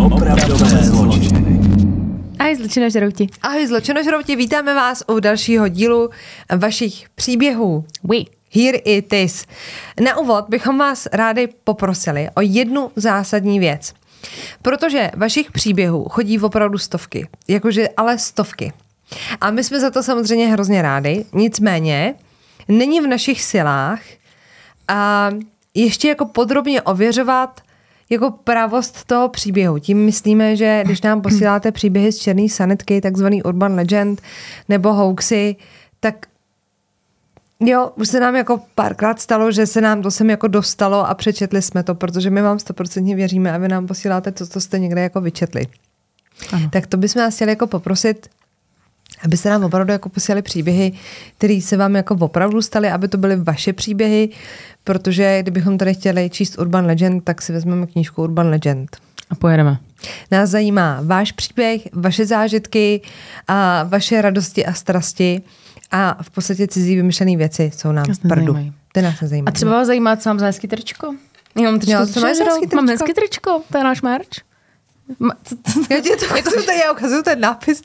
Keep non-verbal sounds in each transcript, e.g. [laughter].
Opravdové zločiny. Ahoj, zločinožrouti. Ahoj zločinožrouti, vítáme vás u dalšího dílu vašich příběhů. We. Here it is. Na úvod bychom vás rádi poprosili o jednu zásadní věc. Protože vašich příběhů chodí opravdu stovky. Jakože ale stovky. A my jsme za to samozřejmě hrozně rádi. Nicméně není v našich silách a ještě jako podrobně ověřovat jako pravost toho příběhu. Tím myslíme, že když nám posíláte příběhy z černé sanitky, takzvaný urban legend nebo hoaxy, tak Jo, už se nám jako párkrát stalo, že se nám to sem jako dostalo a přečetli jsme to, protože my vám stoprocentně věříme a vy nám posíláte to, co jste někde jako vyčetli. Ano. Tak to bychom vás chtěli jako poprosit, abyste nám opravdu jako posílali příběhy, které se vám jako opravdu staly, aby to byly vaše příběhy, protože kdybychom tady chtěli číst Urban Legend, tak si vezmeme knížku Urban Legend. A pojedeme. Nás zajímá váš příběh, vaše zážitky a vaše radosti a strasti a v podstatě cizí vymyšlené věci jsou nám v prdu. Ty nás nezajímají. A třeba vás zajímá, co mám za hezký tričko? Já mám tričko Jo, co máš hezký Mám tričko? hezký tričko, to je náš merch. Ma- co- co- Já ti to [laughs] tady já ukazuju ten nápis.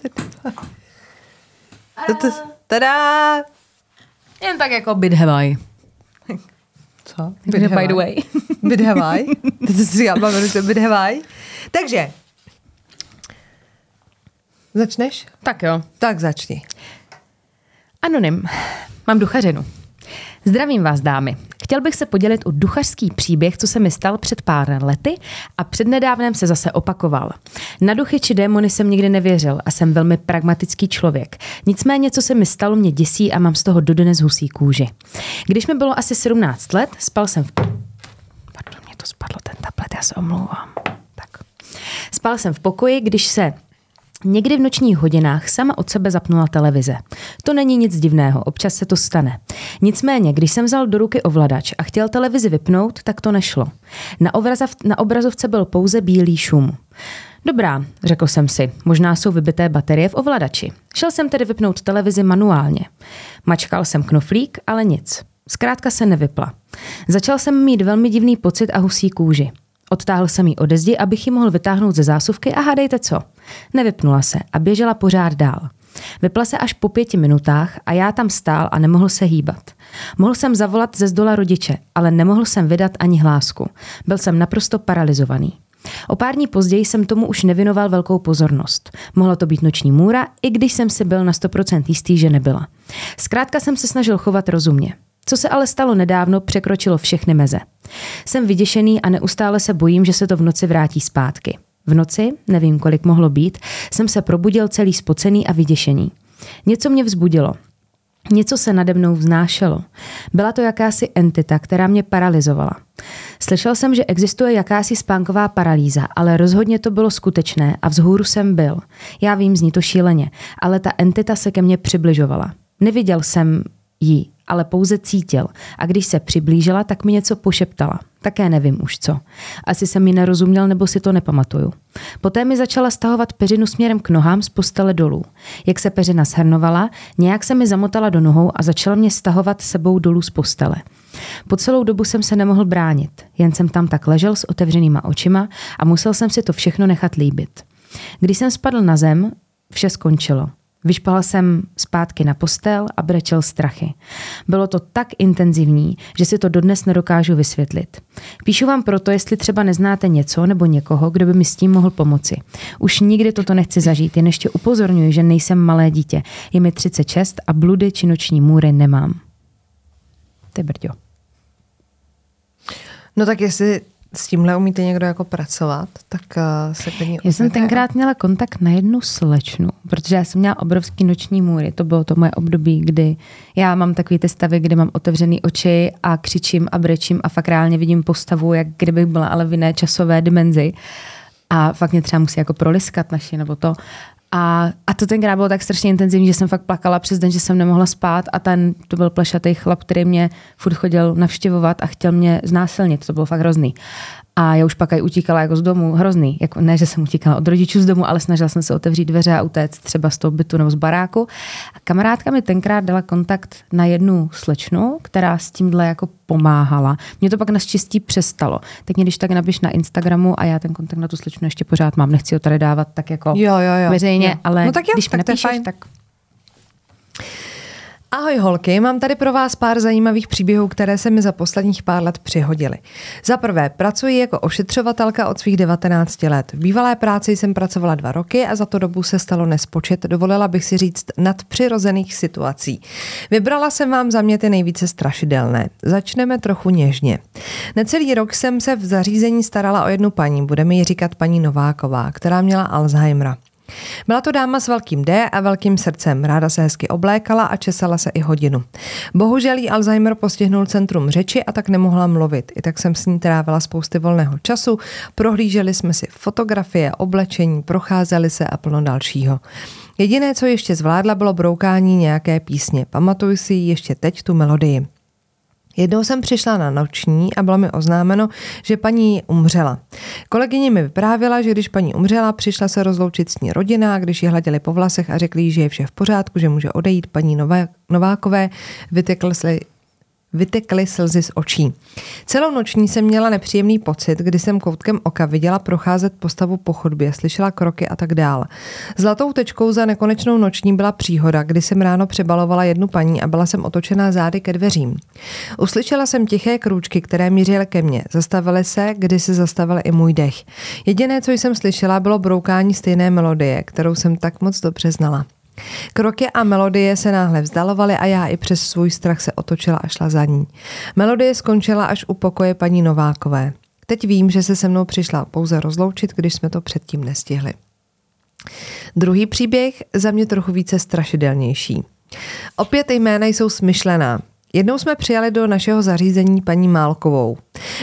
Tada! Jen tak jako bit Hawaii. Co? Takže by the way. Bit Hawaii. To si [laughs] já mám Bit Hawaii. Takže. Začneš? Tak jo. Tak začni. Anonym. Mám duchařinu. Zdravím vás, dámy. Chtěl bych se podělit o duchařský příběh, co se mi stal před pár lety a přednedávnem se zase opakoval. Na duchy či démony jsem nikdy nevěřil a jsem velmi pragmatický člověk. Nicméně, co se mi stalo, mě děsí a mám z toho dodnes husí kůži. Když mi bylo asi 17 let, spal jsem v... Pardon, mě to spadlo ten tablet, já se omlouvám. Tak. Spal jsem v pokoji, když se Někdy v nočních hodinách sama od sebe zapnula televize. To není nic divného, občas se to stane. Nicméně, když jsem vzal do ruky ovladač a chtěl televizi vypnout, tak to nešlo. Na, obrazav, na obrazovce byl pouze bílý šum. Dobrá, řekl jsem si, možná jsou vybité baterie v ovladači. Šel jsem tedy vypnout televizi manuálně. Mačkal jsem knoflík, ale nic. Zkrátka se nevypla. Začal jsem mít velmi divný pocit a husí kůži. Odtáhl jsem ji ode zdi, abych ji mohl vytáhnout ze zásuvky a hádejte co. Nevypnula se a běžela pořád dál. Vypla se až po pěti minutách a já tam stál a nemohl se hýbat. Mohl jsem zavolat ze zdola rodiče, ale nemohl jsem vydat ani hlásku. Byl jsem naprosto paralizovaný. O pár dní později jsem tomu už nevinoval velkou pozornost. Mohla to být noční můra, i když jsem si byl na 100% jistý, že nebyla. Zkrátka jsem se snažil chovat rozumně. Co se ale stalo nedávno, překročilo všechny meze. Jsem vyděšený a neustále se bojím, že se to v noci vrátí zpátky. V noci, nevím kolik mohlo být, jsem se probudil celý spocený a vyděšený. Něco mě vzbudilo. Něco se nade mnou vznášelo. Byla to jakási entita, která mě paralizovala. Slyšel jsem, že existuje jakási spánková paralýza, ale rozhodně to bylo skutečné a vzhůru jsem byl. Já vím, zní to šíleně, ale ta entita se ke mně přibližovala. Neviděl jsem ji, ale pouze cítil. A když se přiblížila, tak mi něco pošeptala. Také nevím už co. Asi jsem mi nerozuměl, nebo si to nepamatuju. Poté mi začala stahovat peřinu směrem k nohám z postele dolů. Jak se peřina shrnovala, nějak se mi zamotala do nohou a začala mě stahovat sebou dolů z postele. Po celou dobu jsem se nemohl bránit, jen jsem tam tak ležel s otevřenýma očima a musel jsem si to všechno nechat líbit. Když jsem spadl na zem, vše skončilo. Vyšpal jsem zpátky na postel a brečel strachy. Bylo to tak intenzivní, že si to dodnes nedokážu vysvětlit. Píšu vám proto, jestli třeba neznáte něco nebo někoho, kdo by mi s tím mohl pomoci. Už nikdy toto nechci zažít, jen ještě upozorňuji, že nejsem malé dítě. Je mi 36 a bludy či noční můry nemám. Ty brďo. No tak jestli s tímhle umíte někdo jako pracovat, tak uh, se klidně Já jsem tenkrát měla kontakt na jednu slečnu, protože já jsem měla obrovský noční můry. To bylo to moje období, kdy já mám takový ty stavy, kdy mám otevřený oči a křičím a brečím a fakt reálně vidím postavu, jak kdybych byla ale v jiné časové dimenzi. A fakt mě třeba musí jako proliskat naši nebo to. A, a to tenkrát bylo tak strašně intenzivní, že jsem fakt plakala přes den, že jsem nemohla spát a ten, to byl plešatý chlap, který mě furt chodil navštěvovat a chtěl mě znásilnit, to bylo fakt hrozný. A já už pak aj utíkala jako z domu, hrozný. Jako, ne, že jsem utíkala od rodičů z domu, ale snažila jsem se otevřít dveře a utéct třeba z toho bytu nebo z baráku. A kamarádka mi tenkrát dala kontakt na jednu slečnu, která s tímhle jako pomáhala. Mně to pak naštěstí přestalo. Tak mě když tak napiš na Instagramu a já ten kontakt na tu slečnu ještě pořád mám. Nechci ho tady dávat tak jako Jo, jo, jo. veřejně, Jo. ale No tak jo, když tak napíšeš, tak Ahoj holky, mám tady pro vás pár zajímavých příběhů, které se mi za posledních pár let přihodily. Za prvé, pracuji jako ošetřovatelka od svých 19 let. V bývalé práci jsem pracovala dva roky a za to dobu se stalo nespočet, dovolila bych si říct, nadpřirozených situací. Vybrala jsem vám za mě ty nejvíce strašidelné. Začneme trochu něžně. Necelý rok jsem se v zařízení starala o jednu paní, budeme ji říkat paní Nováková, která měla Alzheimera. Byla to dáma s velkým D a velkým srdcem. Ráda se hezky oblékala a česala se i hodinu. Bohužel jí Alzheimer postihnul centrum řeči a tak nemohla mluvit. I tak jsem s ní trávila spousty volného času, prohlíželi jsme si fotografie, oblečení, procházeli se a plno dalšího. Jediné, co ještě zvládla, bylo broukání nějaké písně. Pamatuju si ji ještě teď tu melodii. Jednou jsem přišla na noční a bylo mi oznámeno, že paní umřela. Kolegyně mi vyprávěla, že když paní umřela, přišla se rozloučit s ní rodina, když ji hladili po vlasech a řekli že je vše v pořádku, že může odejít paní Novákové, vytekl Vytekly slzy z očí. Celou noční jsem měla nepříjemný pocit, kdy jsem koutkem oka viděla procházet postavu po chodbě, slyšela kroky a tak dál. Zlatou tečkou za nekonečnou noční byla příhoda, kdy jsem ráno přebalovala jednu paní a byla jsem otočená zády ke dveřím. Uslyšela jsem tiché krůčky, které mířily ke mně. Zastavily se, kdy se zastavil i můj dech. Jediné, co jsem slyšela, bylo broukání stejné melodie, kterou jsem tak moc dobře znala. Kroky a melodie se náhle vzdalovaly a já i přes svůj strach se otočila a šla za ní. Melodie skončila až u pokoje paní Novákové. Teď vím, že se se mnou přišla pouze rozloučit, když jsme to předtím nestihli. Druhý příběh za mě trochu více strašidelnější. Opět jména jsou smyšlená. Jednou jsme přijali do našeho zařízení paní Málkovou.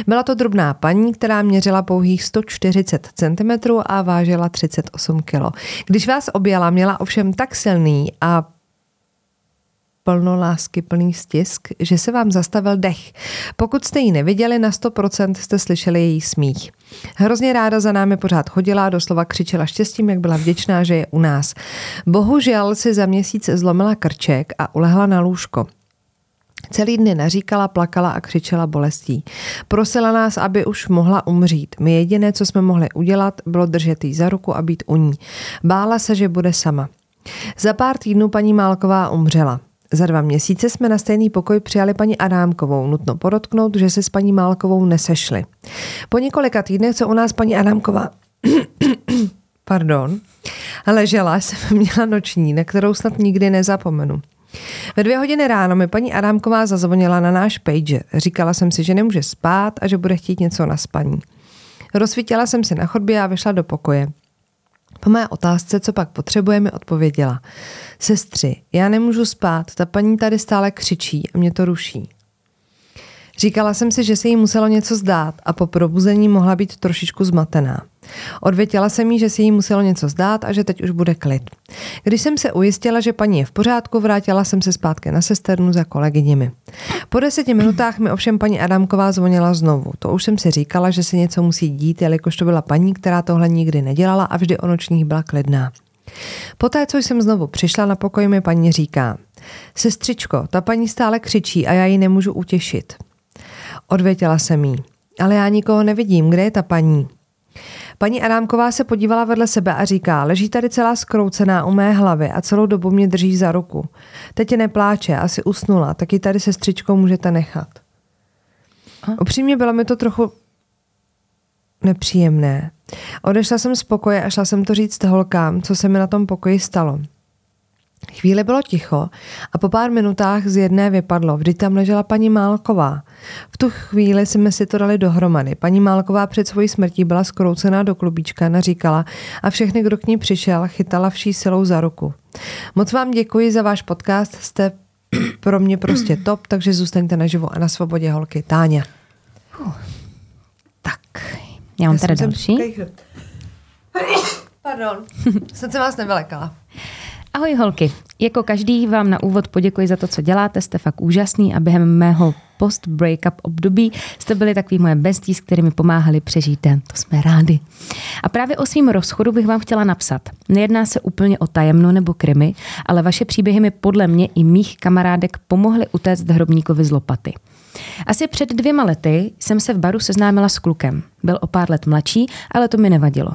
Byla to drobná paní, která měřila pouhých 140 cm a vážila 38 kg. Když vás objala, měla ovšem tak silný a plno lásky plný stisk, že se vám zastavil dech. Pokud jste ji neviděli, na 100% jste slyšeli její smích. Hrozně ráda za námi pořád chodila doslova křičela štěstím, jak byla vděčná, že je u nás. Bohužel si za měsíc zlomila krček a ulehla na lůžko. Celý dny naříkala, plakala a křičela bolestí. Prosila nás, aby už mohla umřít. My jediné, co jsme mohli udělat, bylo držet jí za ruku a být u ní. Bála se, že bude sama. Za pár týdnů paní Málková umřela. Za dva měsíce jsme na stejný pokoj přijali paní Adámkovou. Nutno podotknout, že se s paní Málkovou nesešli. Po několika týdnech, co u nás paní Adámková [coughs] pardon, ležela, jsem měla noční, na kterou snad nikdy nezapomenu. Ve dvě hodiny ráno mi paní Adámková zazvonila na náš pager. Říkala jsem si, že nemůže spát a že bude chtít něco na spaní. Rozsvítila jsem si na chodbě a vyšla do pokoje. Po mé otázce, co pak potřebuje, mi odpověděla. Sestři, já nemůžu spát, ta paní tady stále křičí a mě to ruší. Říkala jsem si, že se jí muselo něco zdát a po probuzení mohla být trošičku zmatená. Odvětila jsem jí, že se jí muselo něco zdát a že teď už bude klid. Když jsem se ujistila, že paní je v pořádku, vrátila jsem se zpátky na sesternu za kolegyněmi. Po deseti minutách mi ovšem paní Adamková zvonila znovu. To už jsem si říkala, že se něco musí dít, jelikož to byla paní, která tohle nikdy nedělala a vždy o nočních byla klidná. Poté, co jsem znovu přišla na pokoj, mi paní říká, sestřičko, ta paní stále křičí a já ji nemůžu utěšit. Odvětila jsem jí. Ale já nikoho nevidím, kde je ta paní? Paní Adámková se podívala vedle sebe a říká, leží tady celá skroucená u mé hlavy a celou dobu mě drží za ruku. Teď nepláče, asi usnula, tak ji tady sestřičkou můžete nechat. Upřímně bylo mi to trochu nepříjemné. Odešla jsem z pokoje a šla jsem to říct holkám, co se mi na tom pokoji stalo. Chvíli bylo ticho a po pár minutách z jedné vypadlo, vždy tam ležela paní Málková. V tu chvíli jsme si to dali dohromady. Paní Málková před svojí smrtí byla skroucená do klubíčka, naříkala a všechny, kdo k ní přišel, chytala vší silou za ruku. Moc vám děkuji za váš podcast, jste pro mě prostě top, takže zůstaňte naživo a na svobodě holky. Táňa. tak. Já mám tady další. Pardon, jsem se vás nevylekala. Ahoj holky, jako každý vám na úvod poděkuji za to, co děláte, jste fakt úžasný a během mého post-breakup období jste byli takový moje bestie, s kterými pomáhali přežít den, to jsme rádi. A právě o svým rozchodu bych vám chtěla napsat. Nejedná se úplně o tajemno nebo krimi, ale vaše příběhy mi podle mě i mých kamarádek pomohly utéct hrobníkovi z lopaty. Asi před dvěma lety jsem se v baru seznámila s klukem. Byl o pár let mladší, ale to mi nevadilo.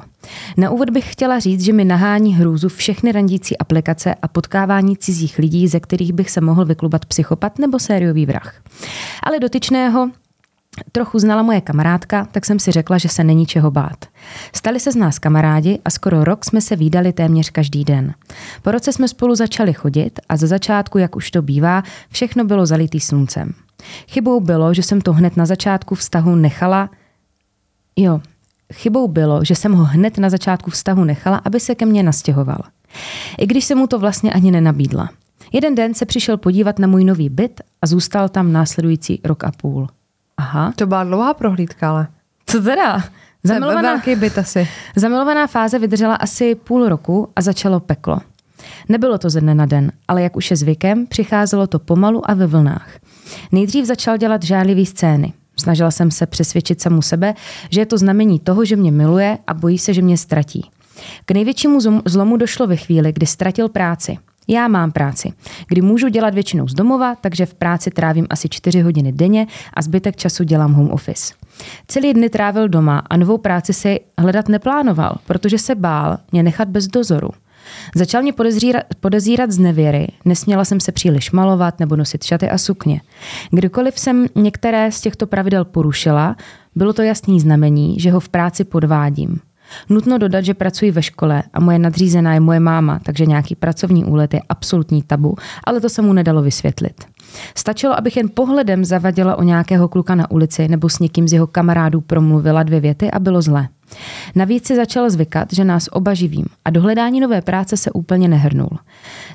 Na úvod bych chtěla říct, že mi nahání hrůzu všechny randící aplikace a potkávání cizích lidí, ze kterých bych se mohl vyklubat psychopat nebo sériový vrah. Ale dotyčného trochu znala moje kamarádka, tak jsem si řekla, že se není čeho bát. Stali se z nás kamarádi a skoro rok jsme se výdali téměř každý den. Po roce jsme spolu začali chodit a ze začátku, jak už to bývá, všechno bylo zalitý sluncem. Chybou bylo, že jsem to hned na začátku vztahu nechala. Jo, chybou bylo, že jsem ho hned na začátku vztahu nechala, aby se ke mně nastěhoval. I když jsem mu to vlastně ani nenabídla. Jeden den se přišel podívat na můj nový byt a zůstal tam následující rok a půl. Aha. To byla dlouhá prohlídka, ale. Co teda? Zamilovaná, velký byt asi. Zamilovaná fáze vydržela asi půl roku a začalo peklo. Nebylo to ze dne na den, ale jak už je zvykem, přicházelo to pomalu a ve vlnách. Nejdřív začal dělat žádlivý scény. Snažila jsem se přesvědčit samu sebe, že je to znamení toho, že mě miluje a bojí se, že mě ztratí. K největšímu zlomu došlo ve chvíli, kdy ztratil práci. Já mám práci, kdy můžu dělat většinou z domova, takže v práci trávím asi 4 hodiny denně a zbytek času dělám home office. Celý dny trávil doma a novou práci si hledat neplánoval, protože se bál mě nechat bez dozoru. Začal mě podezírat, podezírat z nevěry, nesměla jsem se příliš malovat nebo nosit šaty a sukně. Kdykoliv jsem některé z těchto pravidel porušila, bylo to jasný znamení, že ho v práci podvádím. Nutno dodat, že pracuji ve škole a moje nadřízená je moje máma, takže nějaký pracovní úlet je absolutní tabu, ale to se mu nedalo vysvětlit. Stačilo, abych jen pohledem zavadila o nějakého kluka na ulici nebo s někým z jeho kamarádů promluvila dvě věty a bylo zlé. Navíc si začal zvykat, že nás oba živím a do hledání nové práce se úplně nehrnul.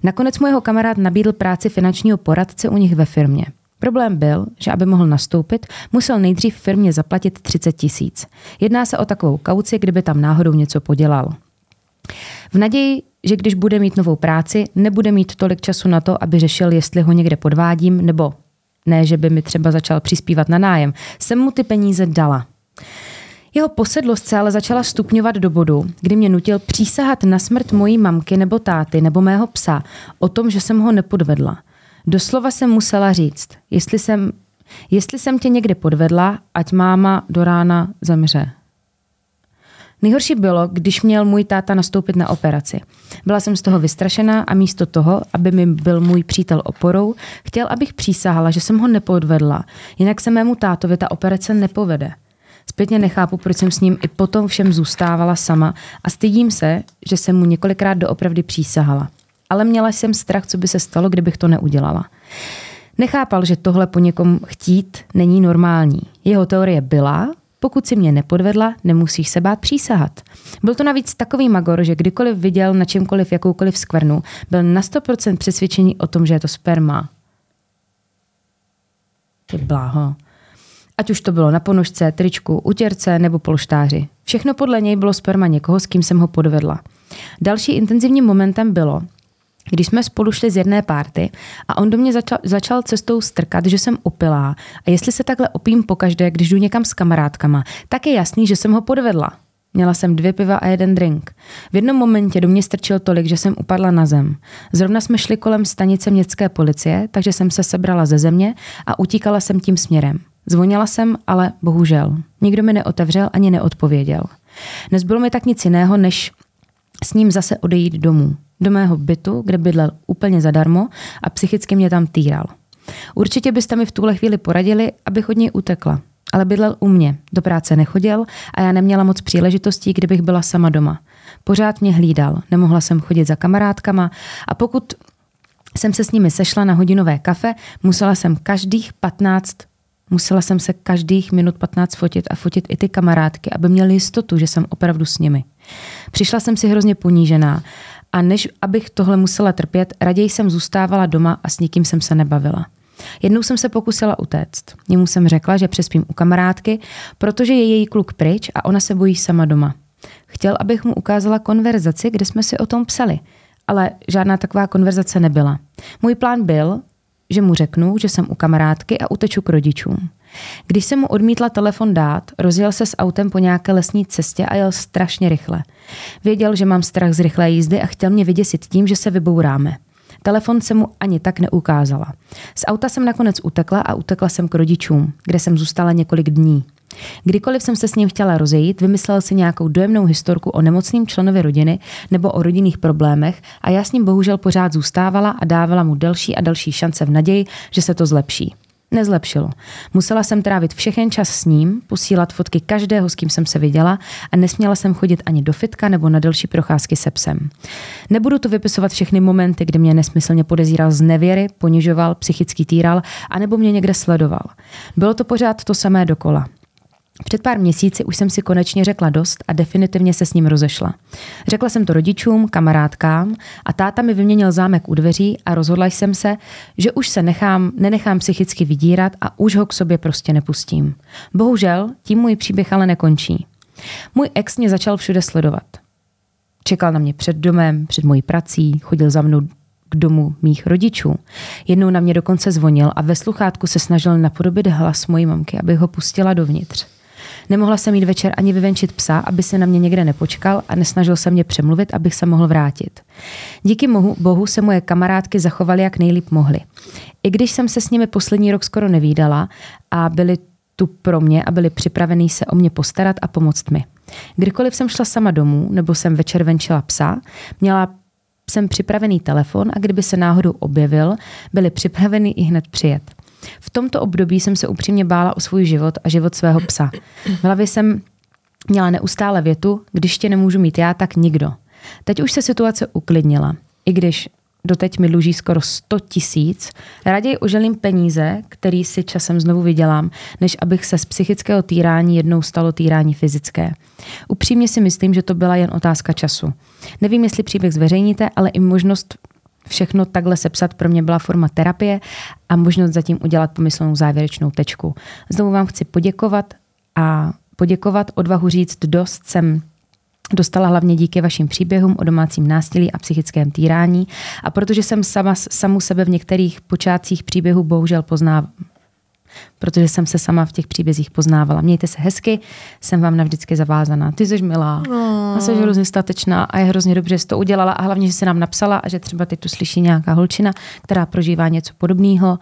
Nakonec mu jeho kamarád nabídl práci finančního poradce u nich ve firmě. Problém byl, že aby mohl nastoupit, musel nejdřív firmě zaplatit 30 tisíc. Jedná se o takovou kauci, kdyby tam náhodou něco podělal. V naději, že když bude mít novou práci, nebude mít tolik času na to, aby řešil, jestli ho někde podvádím, nebo ne, že by mi třeba začal přispívat na nájem, jsem mu ty peníze dala. Jeho posedlost se ale začala stupňovat do bodu, kdy mě nutil přísahat na smrt mojí mamky nebo táty nebo mého psa o tom, že jsem ho nepodvedla. Doslova jsem musela říct, jestli jsem, jestli jsem tě někdy podvedla, ať máma do rána zemře. Nejhorší bylo, když měl můj táta nastoupit na operaci. Byla jsem z toho vystrašená a místo toho, aby mi byl můj přítel oporou, chtěl, abych přísahala, že jsem ho nepodvedla, jinak se mému tátovi ta operace nepovede. Zpětně nechápu, proč jsem s ním i potom všem zůstávala sama a stydím se, že jsem mu několikrát doopravdy přísahala ale měla jsem strach, co by se stalo, kdybych to neudělala. Nechápal, že tohle po někom chtít není normální. Jeho teorie byla, pokud si mě nepodvedla, nemusíš se bát přísahat. Byl to navíc takový magor, že kdykoliv viděl na čemkoliv jakoukoliv skvrnu, byl na 100% přesvědčený o tom, že je to sperma. Ty bláho. Ať už to bylo na ponožce, tričku, utěrce nebo polštáři. Všechno podle něj bylo sperma někoho, s kým jsem ho podvedla. Další intenzivním momentem bylo, když jsme spolu šli z jedné párty a on do mě začal, začal cestou strkat, že jsem opilá a jestli se takhle opím pokaždé, když jdu někam s kamarádkama, tak je jasný, že jsem ho podvedla. Měla jsem dvě piva a jeden drink. V jednom momentě do mě strčil tolik, že jsem upadla na zem. Zrovna jsme šli kolem stanice městské policie, takže jsem se sebrala ze země a utíkala jsem tím směrem. Zvonila jsem, ale bohužel. Nikdo mi neotevřel ani neodpověděl. Nezbylo mi tak nic jiného, než s ním zase odejít domů do mého bytu, kde bydlel úplně zadarmo a psychicky mě tam týral. Určitě byste mi v tuhle chvíli poradili, abych od něj utekla. Ale bydlel u mě, do práce nechodil a já neměla moc příležitostí, kdybych byla sama doma. Pořád mě hlídal, nemohla jsem chodit za kamarádkama a pokud jsem se s nimi sešla na hodinové kafe, musela jsem každých 15 Musela jsem se každých minut 15 fotit a fotit i ty kamarádky, aby měli jistotu, že jsem opravdu s nimi. Přišla jsem si hrozně ponížená a než abych tohle musela trpět, raději jsem zůstávala doma a s nikým jsem se nebavila. Jednou jsem se pokusila utéct. Němu jsem řekla, že přespím u kamarádky, protože je její kluk pryč a ona se bojí sama doma. Chtěl, abych mu ukázala konverzaci, kde jsme si o tom psali, ale žádná taková konverzace nebyla. Můj plán byl, že mu řeknu, že jsem u kamarádky a uteču k rodičům. Když jsem mu odmítla telefon dát, rozjel se s autem po nějaké lesní cestě a jel strašně rychle. Věděl, že mám strach z rychlé jízdy a chtěl mě vyděsit tím, že se vybouráme. Telefon se mu ani tak neukázala. Z auta jsem nakonec utekla a utekla jsem k rodičům, kde jsem zůstala několik dní. Kdykoliv jsem se s ním chtěla rozejít, vymyslel si nějakou dojemnou historku o nemocným členovi rodiny nebo o rodinných problémech a já s ním bohužel pořád zůstávala a dávala mu delší a další šance v naději, že se to zlepší. Nezlepšilo. Musela jsem trávit všechen čas s ním, posílat fotky každého, s kým jsem se viděla a nesměla jsem chodit ani do fitka nebo na delší procházky se psem. Nebudu tu vypisovat všechny momenty, kdy mě nesmyslně podezíral z nevěry, ponižoval, psychicky týral, anebo mě někde sledoval. Bylo to pořád to samé dokola. Před pár měsíci už jsem si konečně řekla dost a definitivně se s ním rozešla. Řekla jsem to rodičům, kamarádkám a táta mi vyměnil zámek u dveří a rozhodla jsem se, že už se nechám, nenechám psychicky vydírat a už ho k sobě prostě nepustím. Bohužel, tím můj příběh ale nekončí. Můj ex mě začal všude sledovat. Čekal na mě před domem, před mojí prací, chodil za mnou k domu mých rodičů. Jednou na mě dokonce zvonil a ve sluchátku se snažil napodobit hlas mojí mamky, aby ho pustila dovnitř. Nemohla jsem jít večer ani vyvenčit psa, aby se na mě někde nepočkal a nesnažil se mě přemluvit, abych se mohl vrátit. Díky mohu, bohu se moje kamarádky zachovaly jak nejlíp mohly. I když jsem se s nimi poslední rok skoro nevídala a byli tu pro mě a byli připravení se o mě postarat a pomoct mi. Kdykoliv jsem šla sama domů nebo jsem večer venčila psa, měla jsem připravený telefon a kdyby se náhodou objevil, byli připraveni i hned přijet. V tomto období jsem se upřímně bála o svůj život a život svého psa. V hlavě jsem měla neustále větu, když tě nemůžu mít já, tak nikdo. Teď už se situace uklidnila, i když doteď mi dluží skoro 100 tisíc, raději oželím peníze, který si časem znovu vydělám, než abych se z psychického týrání jednou stalo týrání fyzické. Upřímně si myslím, že to byla jen otázka času. Nevím, jestli příběh zveřejníte, ale i možnost všechno takhle sepsat pro mě byla forma terapie a možnost zatím udělat pomyslnou závěrečnou tečku. Znovu vám chci poděkovat a poděkovat, odvahu říct dost jsem Dostala hlavně díky vašim příběhům o domácím násilí a psychickém týrání a protože jsem sama, samu sebe v některých počátcích příběhů bohužel poznávala, protože jsem se sama v těch příbězích poznávala. Mějte se hezky, jsem vám navždycky zavázaná. Ty jsi milá oh. a jsi hrozně statečná a je hrozně dobře, že jsi to udělala a hlavně, že se nám napsala a že třeba teď tu slyší nějaká holčina, která prožívá něco podobného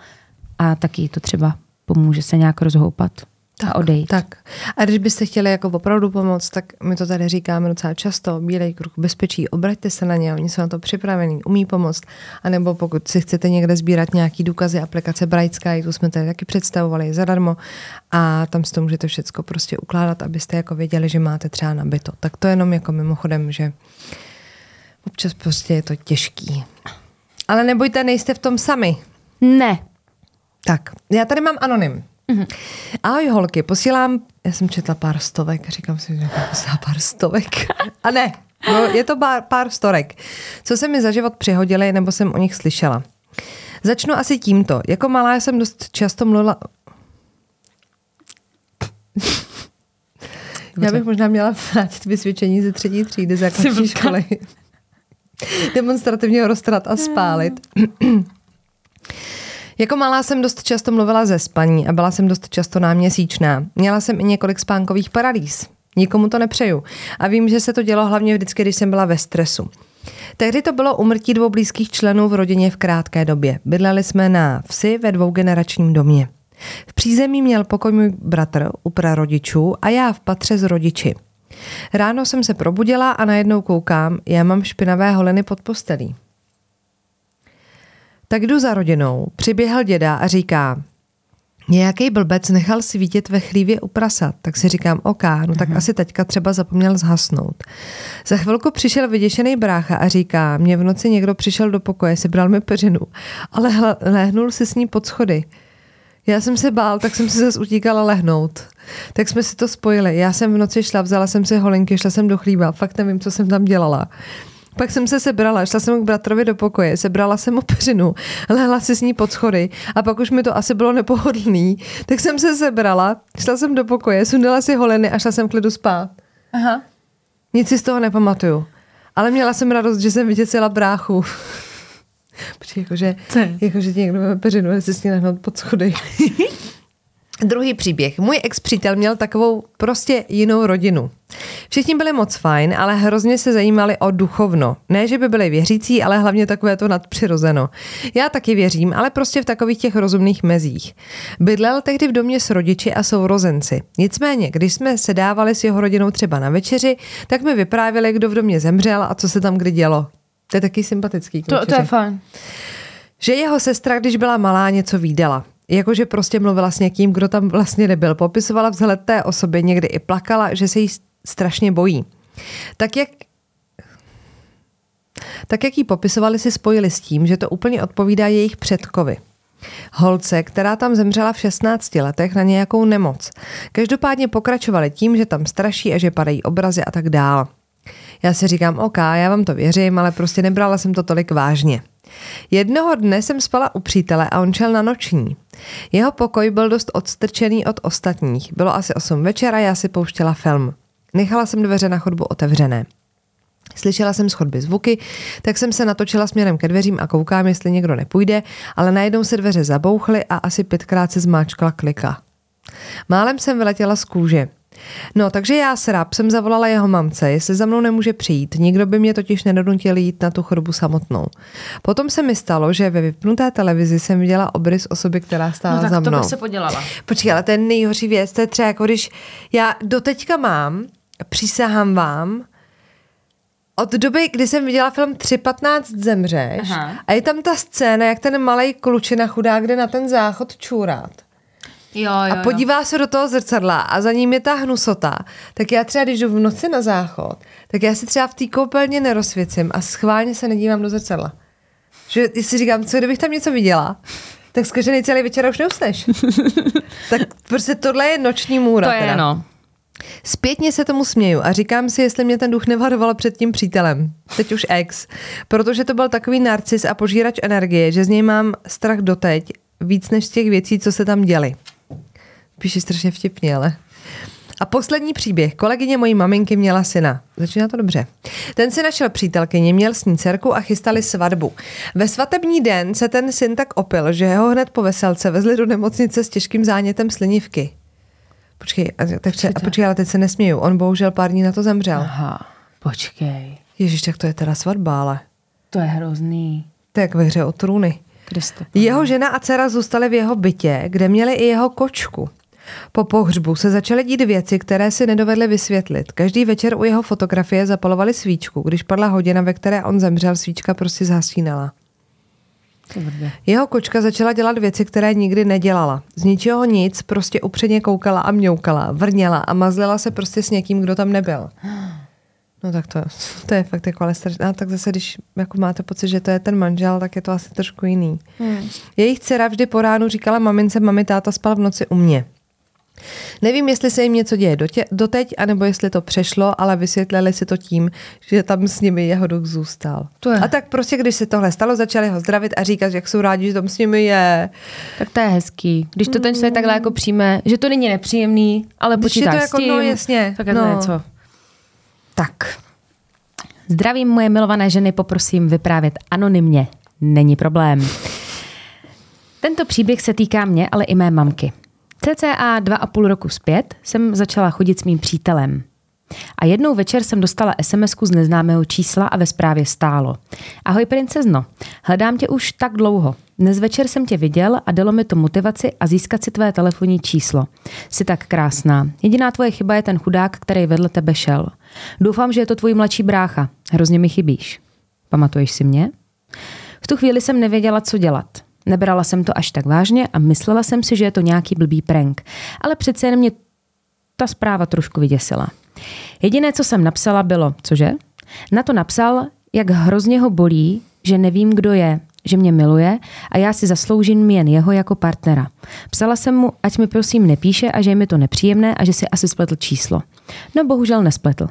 a taky to třeba pomůže se nějak rozhoupat tak, a odejít. Tak. A když byste chtěli jako opravdu pomoct, tak my to tady říkáme docela často, bílej kruh bezpečí, obraťte se na ně, oni jsou na to připravení, umí pomoct. A nebo pokud si chcete někde sbírat nějaký důkazy, aplikace Bright Sky, tu jsme tady taky představovali zadarmo a tam si to můžete všechno prostě ukládat, abyste jako věděli, že máte třeba nabito. Tak to jenom jako mimochodem, že občas prostě je to těžký. Ale nebojte, nejste v tom sami. Ne. Tak, já tady mám anonym. Mm-hmm. Ahoj holky, posílám, já jsem četla pár stovek, říkám si, že posílám pár stovek. A ne, no, je to pár, pár storek. Co se mi za život přihodili, nebo jsem o nich slyšela. Začnu asi tímto. Jako malá jsem dost často mluvila... [laughs] Já bych možná měla vrátit vysvědčení ze třetí třídy základní školy. [laughs] Demonstrativně ho roztrat a spálit. Jako malá jsem dost často mluvila ze spaní a byla jsem dost často náměsíčná. Měla jsem i několik spánkových paralýz. Nikomu to nepřeju. A vím, že se to dělo hlavně vždycky, když jsem byla ve stresu. Tehdy to bylo umrtí dvou blízkých členů v rodině v krátké době. Bydleli jsme na vsi ve dvougeneračním domě. V přízemí měl pokoj můj bratr u prarodičů a já v patře s rodiči. Ráno jsem se probudila a najednou koukám, já mám špinavé holiny pod postelí. Tak jdu za rodinou, přiběhl děda a říká, Nějaký blbec nechal si vidět ve chlívě u prasat, tak si říkám, OK, no tak Aha. asi teďka třeba zapomněl zhasnout. Za chvilku přišel vyděšený brácha a říká, mě v noci někdo přišel do pokoje, sebral mi peřinu, ale lehnul si s ní pod schody. Já jsem se bál, tak jsem si zase utíkala lehnout. Tak jsme si to spojili. Já jsem v noci šla, vzala jsem si holinky, šla jsem do chlíba, fakt nevím, co jsem tam dělala. Pak jsem se sebrala, šla jsem k bratrovi do pokoje, sebrala jsem mu peřinu, lehla si s ní pod schody a pak už mi to asi bylo nepohodlný, tak jsem se sebrala, šla jsem do pokoje, sundala si holeny a šla jsem k lidu spát. Aha. Nic si z toho nepamatuju. Ale měla jsem radost, že jsem vyděsila bráchu. [laughs] Protože jakože, jakože ti někdo peřinu, si s ní lehnout pod schody. [laughs] Druhý příběh. Můj ex-přítel měl takovou prostě jinou rodinu. Všichni byli moc fajn, ale hrozně se zajímali o duchovno. Ne, že by byli věřící, ale hlavně takové to nadpřirozeno. Já taky věřím, ale prostě v takových těch rozumných mezích. Bydlel tehdy v domě s rodiči a sourozenci. Nicméně, když jsme se dávali s jeho rodinou třeba na večeři, tak mi vyprávěli, kdo v domě zemřel a co se tam kdy dělo. To je taky sympatický. To, to je fajn. Že jeho sestra, když byla malá, něco výdala. Jakože prostě mluvila s někým, kdo tam vlastně nebyl. Popisovala vzhled té osoby, někdy i plakala, že se jí strašně bojí. Tak jak tak jak jí popisovali, si spojili s tím, že to úplně odpovídá jejich předkovi. Holce, která tam zemřela v 16 letech na nějakou nemoc. Každopádně pokračovali tím, že tam straší a že padají obrazy a tak dál. Já si říkám, OK, já vám to věřím, ale prostě nebrala jsem to tolik vážně. Jednoho dne jsem spala u přítele a on šel na noční. Jeho pokoj byl dost odstrčený od ostatních. Bylo asi 8 večera, já si pouštěla film. Nechala jsem dveře na chodbu otevřené. Slyšela jsem z chodby zvuky, tak jsem se natočila směrem ke dveřím a koukám, jestli někdo nepůjde, ale najednou se dveře zabouchly a asi pětkrát se zmáčkla klika. Málem jsem vyletěla z kůže. No, takže já s ráb jsem zavolala jeho mamce, jestli za mnou nemůže přijít. Nikdo by mě totiž nedonutil jít na tu chodbu samotnou. Potom se mi stalo, že ve vypnuté televizi jsem viděla obrys osoby, která stála No tak za mnou. to bych se podělala. Počkej, ale to je nejhorší věc, to je třeba jako když já doteďka mám, přísahám vám, od doby, kdy jsem viděla film 3.15 zemřeš Aha. a je tam ta scéna, jak ten malý klučina chudák jde na ten záchod čůrat Jo, jo, a podívá se do toho zrcadla a za ním je ta hnusota, tak já třeba, když jdu v noci na záchod, tak já si třeba v té koupelně nerozsvěcím a schválně se nedívám do zrcadla. Že si říkám, co kdybych tam něco viděla, tak zkažený celý večer už neusneš. [laughs] tak prostě tohle je noční můra. To je, teda. no. Zpětně se tomu směju a říkám si, jestli mě ten duch nevaroval před tím přítelem, teď už ex, protože to byl takový narcis a požírač energie, že z něj mám strach doteď víc než z těch věcí, co se tam děly. Píše strašně vtipně, ale... A poslední příběh. Kolegyně mojí maminky měla syna. Začíná to dobře. Ten si našel přítelkyni, měl s ní dcerku a chystali svatbu. Ve svatební den se ten syn tak opil, že ho hned po veselce vezli do nemocnice s těžkým zánětem slinivky. Počkej, a, teď se, a počkej, ale teď se nesměju. On bohužel pár dní na to zemřel. Aha, počkej. Ježíš, tak to je teda svatba, ale To je hrozný. to je jak ve hře o trůny. Kriste. Jeho žena a dcera zůstaly v jeho bytě, kde měli i jeho kočku. Po pohřbu se začaly dít věci, které si nedovedli vysvětlit. Každý večer u jeho fotografie zapalovali svíčku. Když padla hodina, ve které on zemřel, svíčka prostě zhasínala. Jeho kočka začala dělat věci, které nikdy nedělala. Z ničeho nic, prostě upředně koukala a mňoukala, vrněla a mazlila se prostě s někým, kdo tam nebyl. No tak to, to je fakt jako ale strašné. A tak zase, když jako máte pocit, že to je ten manžel, tak je to asi trošku jiný. Hmm. Jejich dcera vždy po ránu říkala mamince, mami, táta spal v noci u mě. Nevím, jestli se jim něco děje dotě, doteď, anebo jestli to přešlo, ale vysvětlili si to tím, že tam s nimi jeho duch zůstal. To je. A tak prostě, když se tohle stalo, začali ho zdravit a říkat, jak jsou rádi, že tam s nimi je. Tak to je hezký. Když to ten člověk takhle jako přijme, že to není nepříjemný, ale Když je to jako, s tím. no, jasně, Tak je to no. něco. Tak. Zdravím moje milované ženy, poprosím vyprávět anonymně. Není problém. Tento příběh se týká mě, ale i mé mamky. CCA dva a půl roku zpět jsem začala chodit s mým přítelem. A jednou večer jsem dostala sms z neznámého čísla a ve zprávě stálo. Ahoj princezno, hledám tě už tak dlouho. Dnes večer jsem tě viděl a dalo mi to motivaci a získat si tvé telefonní číslo. Jsi tak krásná. Jediná tvoje chyba je ten chudák, který vedle tebe šel. Doufám, že je to tvůj mladší brácha. Hrozně mi chybíš. Pamatuješ si mě? V tu chvíli jsem nevěděla, co dělat. Nebrala jsem to až tak vážně a myslela jsem si, že je to nějaký blbý prank. Ale přece jen mě ta zpráva trošku vyděsila. Jediné, co jsem napsala, bylo, cože? Na to napsal, jak hrozně ho bolí, že nevím, kdo je, že mě miluje a já si zasloužím jen jeho jako partnera. Psala jsem mu, ať mi prosím nepíše a že je mi to nepříjemné a že si asi spletl číslo. No bohužel nespletl.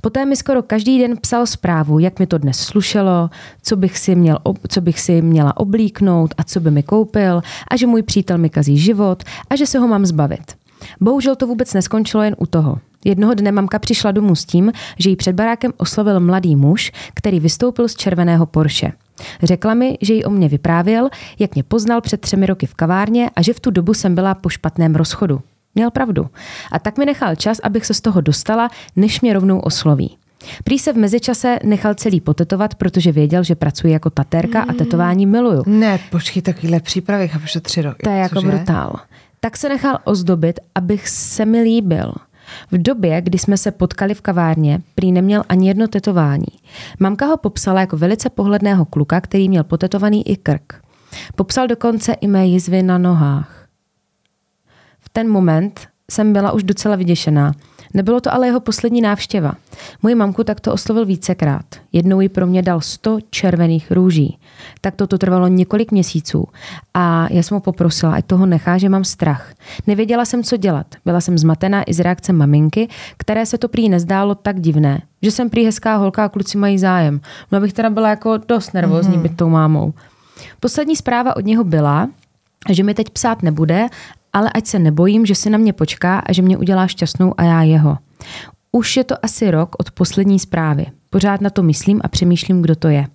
Poté mi skoro každý den psal zprávu, jak mi to dnes slušelo, co bych si, měl, co bych si měla oblíknout a co by mi koupil a že můj přítel mi kazí život a že se ho mám zbavit. Bohužel to vůbec neskončilo jen u toho. Jednoho dne mamka přišla domů s tím, že jí před barákem oslovil mladý muž, který vystoupil z červeného Porsche. Řekla mi, že jí o mě vyprávěl, jak mě poznal před třemi roky v kavárně a že v tu dobu jsem byla po špatném rozchodu. Měl pravdu. A tak mi nechal čas, abych se z toho dostala, než mě rovnou osloví. Prý se v mezičase nechal celý potetovat, protože věděl, že pracuji jako tatérka a tetování miluju. Ne, počkej, takovýhle přípravy, chápu, že tři roky. To je jako brutál. Tak se nechal ozdobit, abych se mi líbil. V době, kdy jsme se potkali v kavárně, prý neměl ani jedno tetování. Mamka ho popsala jako velice pohledného kluka, který měl potetovaný i krk. Popsal dokonce i mé jizvy na nohách. V ten moment jsem byla už docela vyděšená. Nebylo to ale jeho poslední návštěva. Moji mamku takto oslovil vícekrát. Jednou jí pro mě dal 100 červených růží. Tak toto trvalo několik měsíců a já jsem ho poprosila, ať toho nechá, že mám strach. Nevěděla jsem, co dělat. Byla jsem zmatená i z reakce maminky, které se to prý nezdálo tak divné, že jsem prý hezká holka a kluci mají zájem. No bych teda byla jako dost nervózní mm-hmm. být tou mámou. Poslední zpráva od něho byla, že mi teď psát nebude, ale ať se nebojím, že si na mě počká a že mě udělá šťastnou a já jeho. Už je to asi rok od poslední zprávy. Pořád na to myslím a přemýšlím, kdo to je.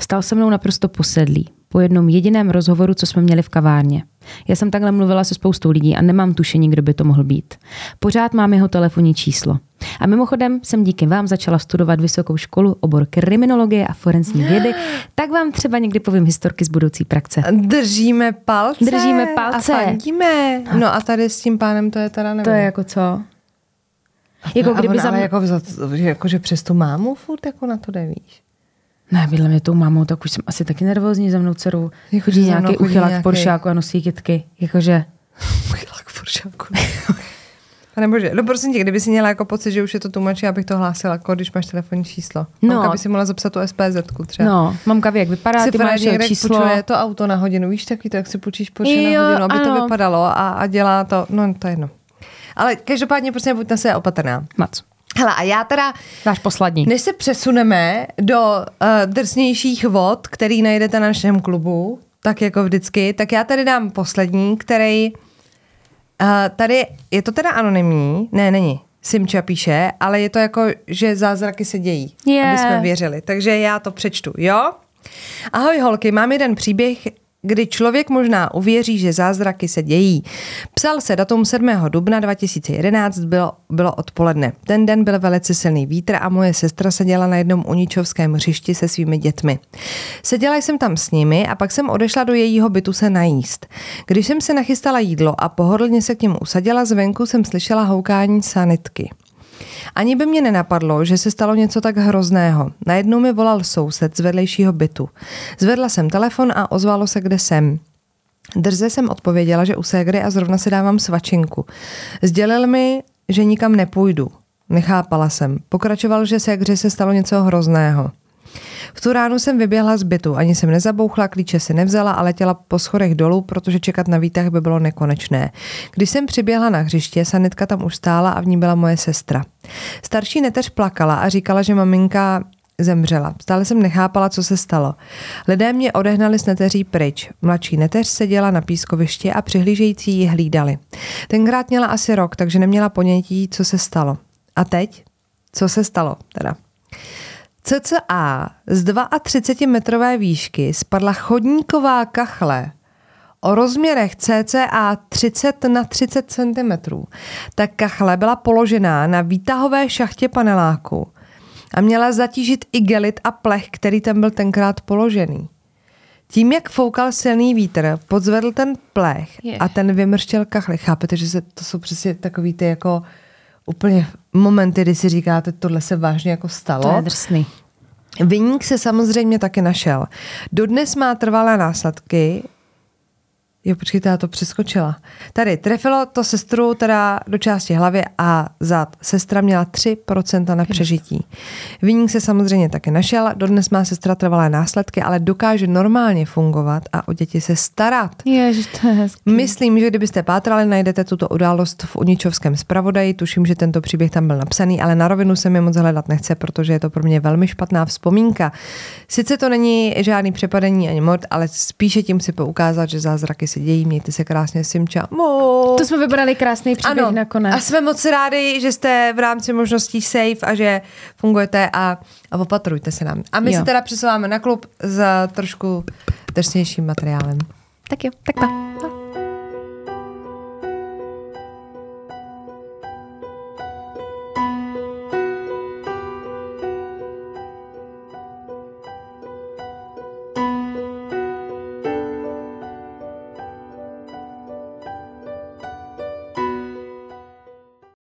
Stal se mnou naprosto posedlý. Po jednom jediném rozhovoru, co jsme měli v kavárně. Já jsem takhle mluvila se spoustou lidí a nemám tušení, kdo by to mohl být. Pořád mám jeho telefonní číslo. A mimochodem jsem díky vám začala studovat vysokou školu, obor kriminologie a forenzní vědy, [gasps] tak vám třeba někdy povím historky z budoucí praxe. Držíme palce. Držíme palce. A fandíme. No a tady s tím pánem to je teda nevím. To je jako co? jako Jako kdyby on, za ale jako, za, jako, že přes tu mámu furt jako na to jde, víš. Ne, bydle mě tou mámou, tak už jsem asi taky nervózní za mnou dcerou. Jako, že nějaký uchylák v nějaký- Poršáku a nosí kytky. Jakože, [laughs] Uchylák furšáku. Pane bože, no prosím tě, kdyby si měla jako pocit, že už je to tlumačí, abych to hlásila, jako když máš telefonní číslo. No. No. by si mohla zapsat tu SPZ třeba. no, mamka ví, jak vypadá, si ty máš někde číslo. půjčuje to auto na hodinu, víš taky to, jak si půjčíš Porsche Jo, na hodinu, aby ano. to vypadalo a, a dělá to, no to je jedno. Ale každopádně prostě buď na sebe opatrná. Mac, Hele, a já teda, dáš poslední. než se přesuneme do uh, drsnějších vod, který najdete na našem klubu, tak jako vždycky, tak já tady dám poslední, který uh, tady, je to teda anonymní, ne, není, Simča píše, ale je to jako, že zázraky se dějí, Je. aby jsme věřili. Takže já to přečtu, jo? Ahoj holky, mám jeden příběh, kdy člověk možná uvěří, že zázraky se dějí. Psal se datum 7. dubna 2011, bylo, bylo odpoledne. Ten den byl velice silný vítr a moje sestra seděla na jednom uničovském hřišti se svými dětmi. Seděla jsem tam s nimi a pak jsem odešla do jejího bytu se najíst. Když jsem se nachystala jídlo a pohodlně se k němu usadila, zvenku jsem slyšela houkání sanitky. Ani by mě nenapadlo, že se stalo něco tak hrozného. Najednou mi volal soused z vedlejšího bytu. Zvedla jsem telefon a ozvalo se, kde jsem. Drze jsem odpověděla, že u ségry a zrovna si dávám svačinku. Sdělil mi, že nikam nepůjdu. Nechápala jsem. Pokračoval, že ségře se stalo něco hrozného. V tu ránu jsem vyběhla z bytu, ani jsem nezabouchla, klíče si nevzala a letěla po schodech dolů, protože čekat na výtah by bylo nekonečné. Když jsem přiběhla na hřiště, sanitka tam už stála a v ní byla moje sestra. Starší neteř plakala a říkala, že maminka zemřela. Stále jsem nechápala, co se stalo. Lidé mě odehnali s neteří pryč. Mladší neteř seděla na pískovišti a přihlížející ji hlídali. Tenkrát měla asi rok, takže neměla ponětí, co se stalo. A teď? Co se stalo teda? CCA z 32-metrové výšky spadla chodníková kachle o rozměrech cca 30 na 30 cm. Ta kachle byla položená na výtahové šachtě paneláku a měla zatížit igelit a plech, který tam byl tenkrát položený. Tím, jak foukal silný vítr, podzvedl ten plech a ten vymrštěl kachli. Chápete, že se, to jsou přesně takový ty jako úplně momenty, kdy si říkáte, tohle se vážně jako stalo. To je drsný. Vyník se samozřejmě taky našel. Dodnes má trvalé následky. Jo, počkejte, já to přeskočila. Tady, trefilo to sestru teda do části hlavy a zad. Sestra měla 3% na přežití. Vyník se samozřejmě taky našel. Dodnes má sestra trvalé následky, ale dokáže normálně fungovat a o děti se starat. Ježiš, to je hezký. Myslím, že kdybyste pátrali, najdete tuto událost v Uničovském zpravodaji. Tuším, že tento příběh tam byl napsaný, ale na rovinu se mi moc hledat nechce, protože je to pro mě velmi špatná vzpomínka. Sice to není žádný přepadení ani mord, ale spíše tím si poukázat, že zázraky se dějí, mějte se krásně, Simča. Mo. To jsme vybrali krásný příběh ano, nakonec. a jsme moc rádi, že jste v rámci možností safe a že fungujete a, a opatrujte se nám. A my Jo. se teda přesouváme na klub s trošku drsnějším materiálem. Tak jo, tak pa. pa.